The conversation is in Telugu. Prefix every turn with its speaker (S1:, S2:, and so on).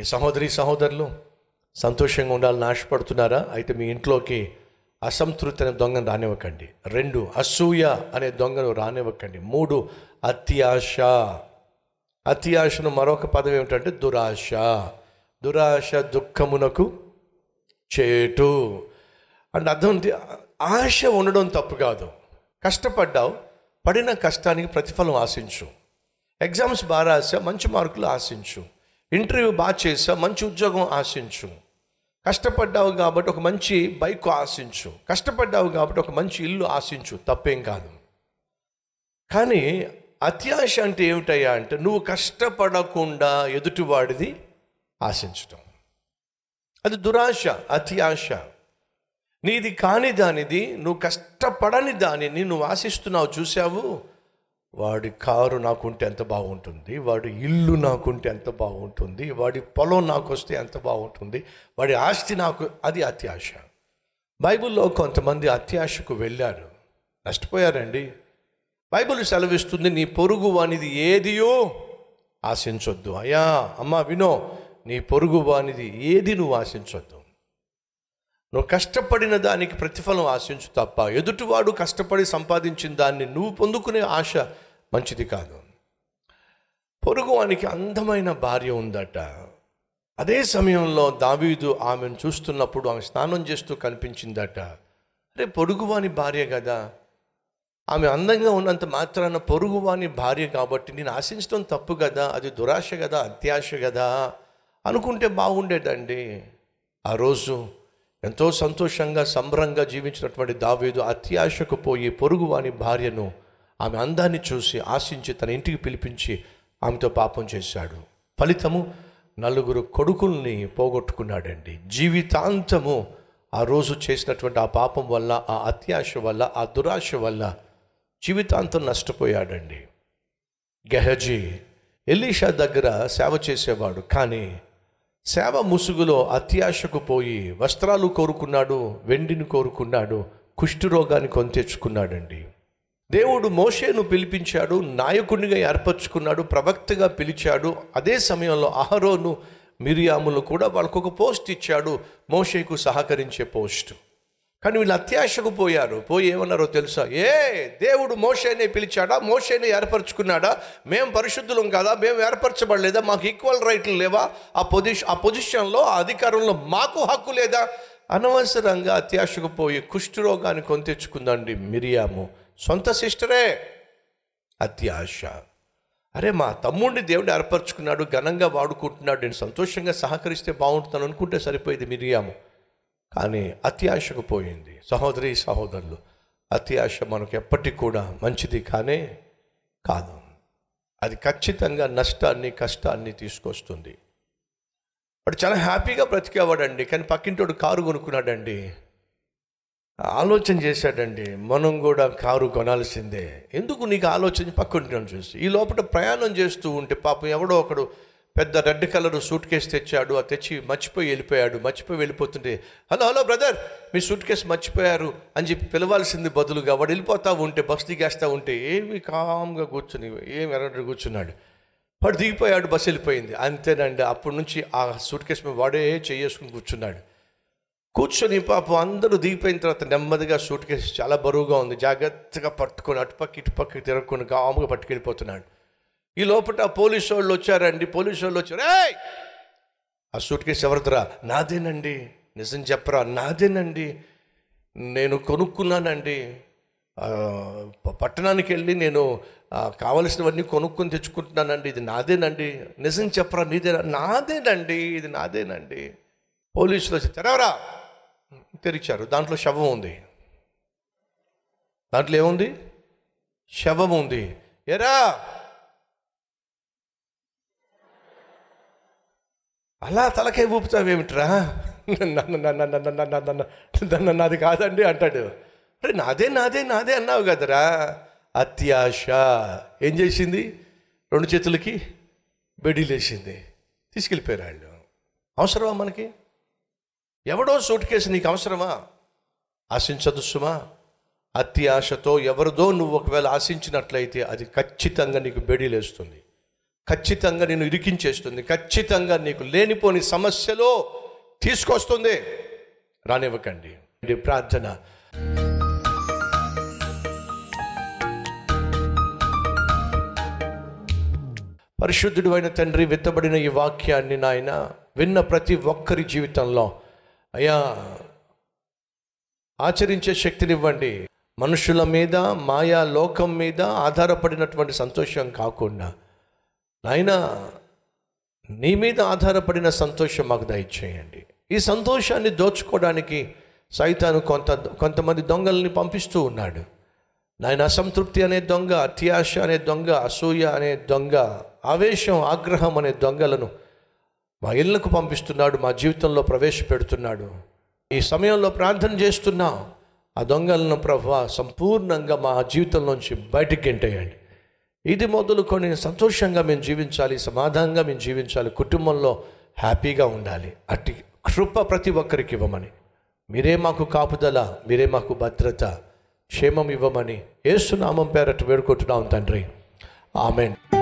S1: ప్రియ సహోదరి సహోదరులు సంతోషంగా ఉండాలని ఆశపడుతున్నారా? అయితే మీ ఇంట్లోకి అసంతృప్తి అనే దొంగను రానివ్వకండి. రెండు అసూయ అనే దొంగను రానివ్వకండి. మూడు అత్యాశ. అత్యాశను మరొక పదం ఏమిటంటే దురాశ. దురాశ దుఃఖమునకు చేటు. అంటే అర్థం ఉంది, ఆశ ఉండడం తప్పు కాదు. కష్టపడ్డావు పడిన కష్టానికి ప్రతిఫలం ఆశించు. ఎగ్జామ్స్ బాగా రాసా మంచి మార్కులు ఆశించు. ఇంటర్వ్యూ బాగా చేసావు మంచి ఉద్యోగం ఆశించు. కష్టపడ్డావు కాబట్టి ఒక మంచి బైక్ ఆశించు. కష్టపడ్డావు కాబట్టి ఒక మంచి ఇల్లు ఆశించు. తప్పేం కాదు. కానీ అత్యాశ అంటే ఏమిటయ్యా అంటే నువ్వు కష్టపడకుండా ఎదుటివాడిది ఆశించటం. అది దురాశ అత్యాశ. నీది కాని దానిది నువ్వు కష్టపడని దానిని నువ్వు ఆశిస్తున్నావు చూసావు వాడి కారు నాకుంటే ఎంత బాగుంటుంది వాడి ఇల్లు నాకుంటే ఎంత బాగుంటుంది వాడి పొలం నాకు వస్తే ఎంత బాగుంటుంది వాడి ఆస్తి నాకు అది అత్యాశ. బైబిల్లో కొంతమంది అత్యాశకు వెళ్ళారు. నష్టపోయారండి. బైబిల్ సెలవిస్తుంది నీ పొరుగు వానిది ఏదియో ఆశించొద్దు. అయ్యా అమ్మా వినో నీ పొరుగు వానిది ఏది నువ్వు ఆశించొద్దు. నువ్వు కష్టపడిన దానికి ప్రతిఫలం ఆశించు తప్ప ఎదుటివాడు కష్టపడి సంపాదించిన దాన్ని నువ్వు పొందుకునే ఆశ మంచిది కాదు. పొరుగువానికి అందమైన భార్య ఉందట. అదే సమయంలో దావీదు ఆమెను చూస్తున్నప్పుడు ఆమె స్నానం చేస్తూ కనిపించిందట. అరే పొరుగువాని భార్య కదా. ఆమె అందంగా ఉన్నంత మాత్రాన పొరుగువాని భార్య కాబట్టి నేను ఆశించడం తప్పు కదా అది దురాశ కదా అత్యాశ కదా అనుకుంటే బాగుండేదండి. ఆ రోజు ఎంతో సంతోషంగా సంబరంగా జీవించినటువంటి దావేదు అత్యాశకు పోయి పొరుగువాని భార్యను ఆమె అందాన్ని చూసి ఆశించి తన ఇంటికి పిలిపించి ఆమెతో పాపం చేశాడు. ఫలితము నలుగురు కొడుకుల్ని పోగొట్టుకున్నాడండి. జీవితాంతము ఆ రోజు చేసినటువంటి ఆ పాపం వల్ల ఆ అత్యాశ వల్ల ఆ దురాశ వల్ల జీవితాంతం నష్టపోయాడండి. గెహజీ ఎలీషా దగ్గర సేవ చేసేవాడు. కానీ సేవ ముసుగులో అత్యాశకు పోయి వస్త్రాలు కోరుకున్నాడు వెండిని కోరుకున్నాడు కుష్ఠరోగాన్ని కొని తెచ్చుకున్నాడండి. దేవుడు మోషేను పిలిపించాడు నాయకుడిగా ఏర్పరచుకున్నాడు ప్రవక్తగా పిలిచాడు. అదే సమయంలో అహరోను మిరియాములు కూడా వాళ్ళకు ఒక పోస్ట్ ఇచ్చాడు మోషేకు సహకరించే పోస్ట్. కానీ వీళ్ళు అత్యాశకు పోయారు. పోయి ఏమన్నారో తెలుసా? ఏ దేవుడు మోషేనే పిలిచాడా? మోషేనే ఏర్పరచుకున్నాడా? మేము పరిశుద్ధులం కదా? మేము ఏర్పరచబడలేదా? మాకు ఈక్వల్ రైట్లు లేవా? ఆ పొజిషన్ ఆ పొజిషన్లో ఆ అధికారంలో మాకు హక్కు లేదా? అనవసరంగా అత్యాశకు పోయి కుష్ఠరోగాన్ని కొని తెచ్చుకుందండి మిరియాము. సొంత సిస్టరే. అత్యాశ. అరే మా తమ్ముడిని దేవుడు ఏర్పరచుకున్నాడు ఘనంగా వాడుకుంటున్నాడు. నేను సంతోషంగా సహకరిస్తే బాగుంటుందని అనుకుంటే సరిపోయేది మిరియాము. కానీ అత్యాశకు పోయింది. సహోదరి సహోదరులు అత్యాశ మనకు ఎప్పటికి కూడా మంచిది కానే కాదు. అది ఖచ్చితంగా నష్టాన్ని కష్టాన్ని తీసుకొస్తుంది. వాడు చాలా హ్యాపీగా బ్రతికేవాడండి కానీ పక్కింటోడు కారు కొనుక్కున్నాడండి. ఆలోచన చేశాడండి మనం కూడా కారు కొనాల్సిందే. ఎందుకు నీకు ఆలోచన పక్కింటాను చూసి? ఈ లోపల ప్రయాణం చేస్తూ ఉంటే పాపం ఎవడో ఒకడు పెద్ద రెడ్ కలర్ సూట్ కేసు తెచ్చాడు. ఆ తెచ్చి మర్చిపోయి వెళ్ళిపోయాడు. మర్చిపోయి వెళ్ళిపోతుంటే హలో హలో బ్రదర్ మీ సూట్ కేసు మర్చిపోయారు అని చెప్పి పిలవాల్సింది బదులుగా వాడు వెళ్ళిపోతా ఉంటే బస్ దిగేస్తూ ఉంటే ఏమి కామ్గా కూర్చుని ఏమి ఎర్ర కూర్చున్నాడు. వాడు దిగిపోయాడు బస్సు వెళ్ళిపోయింది. అంతేనండి అప్పటి నుంచి ఆ సూట్ కేసు మీద వాడే చేసుకుని కూర్చున్నాడు. కూర్చొని పాపం అందరూ దిగిపోయిన తర్వాత నెమ్మదిగా సూట్ కేసు చాలా బరువుగా ఉంది. జాగ్రత్తగా పట్టుకొని అటుపక్క ఇటుపక్క తిరగకుండా కాముగా పట్టుకెళ్ళిపోతున్నాడు. ఈ లోపల పోలీసు వాళ్ళు వచ్చారండి పోలీసు వాళ్ళు వచ్చారు. ఏయ్! ఆ సూట్ కేసు ఎవరిదిరా? నాదేనండి. నిజం చెప్పరా? నాదేనండి. నేను కొనుక్కున్నానండి. పట్టణానికి వెళ్ళి నేను కావలసినవన్నీ కొనుక్కొని తెచ్చుకుంటున్నానండి. ఇది నాదేనండి. నిజం చెప్పరా? నీదేనా? నాదేనండి. ఇది నాదేనండి. పోలీసులు వచ్చి తెరవరా తెరిచారు. దాంట్లో శవం ఉంది. దాంట్లో ఏముంది? శవం ఉంది. ఎరా అలా తలకాయ ఊపుతావేమిట్రా? నన్ను నన్ను నన్ను నన్ను నన్ను నన్ను నాది కాదండి అంటాడు అరే నాదే నాదే నాదే అన్నావు కదరా అత్యాశ ఏం చేసింది రెండు చేతులకి బెడీలేసింది తీసుకెళ్ళిపోయారు వాళ్ళు అవసరమా మనకి ఎవడో సూట్ కేసు నీకు అవసరమా ఆశించదు సుమా అతి ఆశతో ఎవరిదో నువ్వు ఒకవేళ ఆశించినట్లయితే అది ఖచ్చితంగా నీకు బెడీలేస్తుంది ఖచ్చితంగా నేను ఇరికించేస్తుంది. ఖచ్చితంగా నీకు లేనిపోని సమస్యలో తీసుకొస్తుంది. రానివ్వకండి. ప్రార్థన. పరిశుద్ధుడు అయిన తండ్రి విత్తబడిన ఈ వాక్యాన్ని నాయన విన్న ప్రతి ఒక్కరి జీవితంలో. అయ్యా ఆచరించే శక్తినివ్వండి. మనుషుల మీద మాయా లోకం మీద ఆధారపడినటువంటి సంతోషం కాకుండా నాయన నీ మీద ఆధారపడిన సంతోషం మాకు దయచేయండి. ఈ సంతోషాన్ని దోచుకోవడానికి సైతాను కొంత కొంతమంది దొంగల్ని పంపిస్తూ ఉన్నాడు. నాయన అసంతృప్తి అనే దొంగ అత్యాశ అనే దొంగ అసూయ అనే దొంగ ఆవేశం ఆగ్రహం అనే దొంగలను మా ఇళ్ళకు పంపిస్తున్నాడు మా జీవితంలో ప్రవేశపెడుతున్నాడు. ఈ సమయంలో ప్రార్థన చేస్తున్నాం. ఆ దొంగలను ప్రభు సంపూర్ణంగా మా జీవితంలోంచి బయటికి గెంటేయండి ఇది మొదలుకొని సంతోషంగా మేము జీవించాలి సమాధానంగా మేము జీవించాలి కుటుంబంలో హ్యాపీగా ఉండాలి. అట్టి కృప ప్రతి ఒక్కరికి ఇవ్వమని. మీరే మాకు కాపుదల మీరే మాకు భద్రత క్షేమం ఇవ్వమని ఏసునామం పేరట్టు వేడుకుంటున్నాం తండ్రి. ఆమెన్.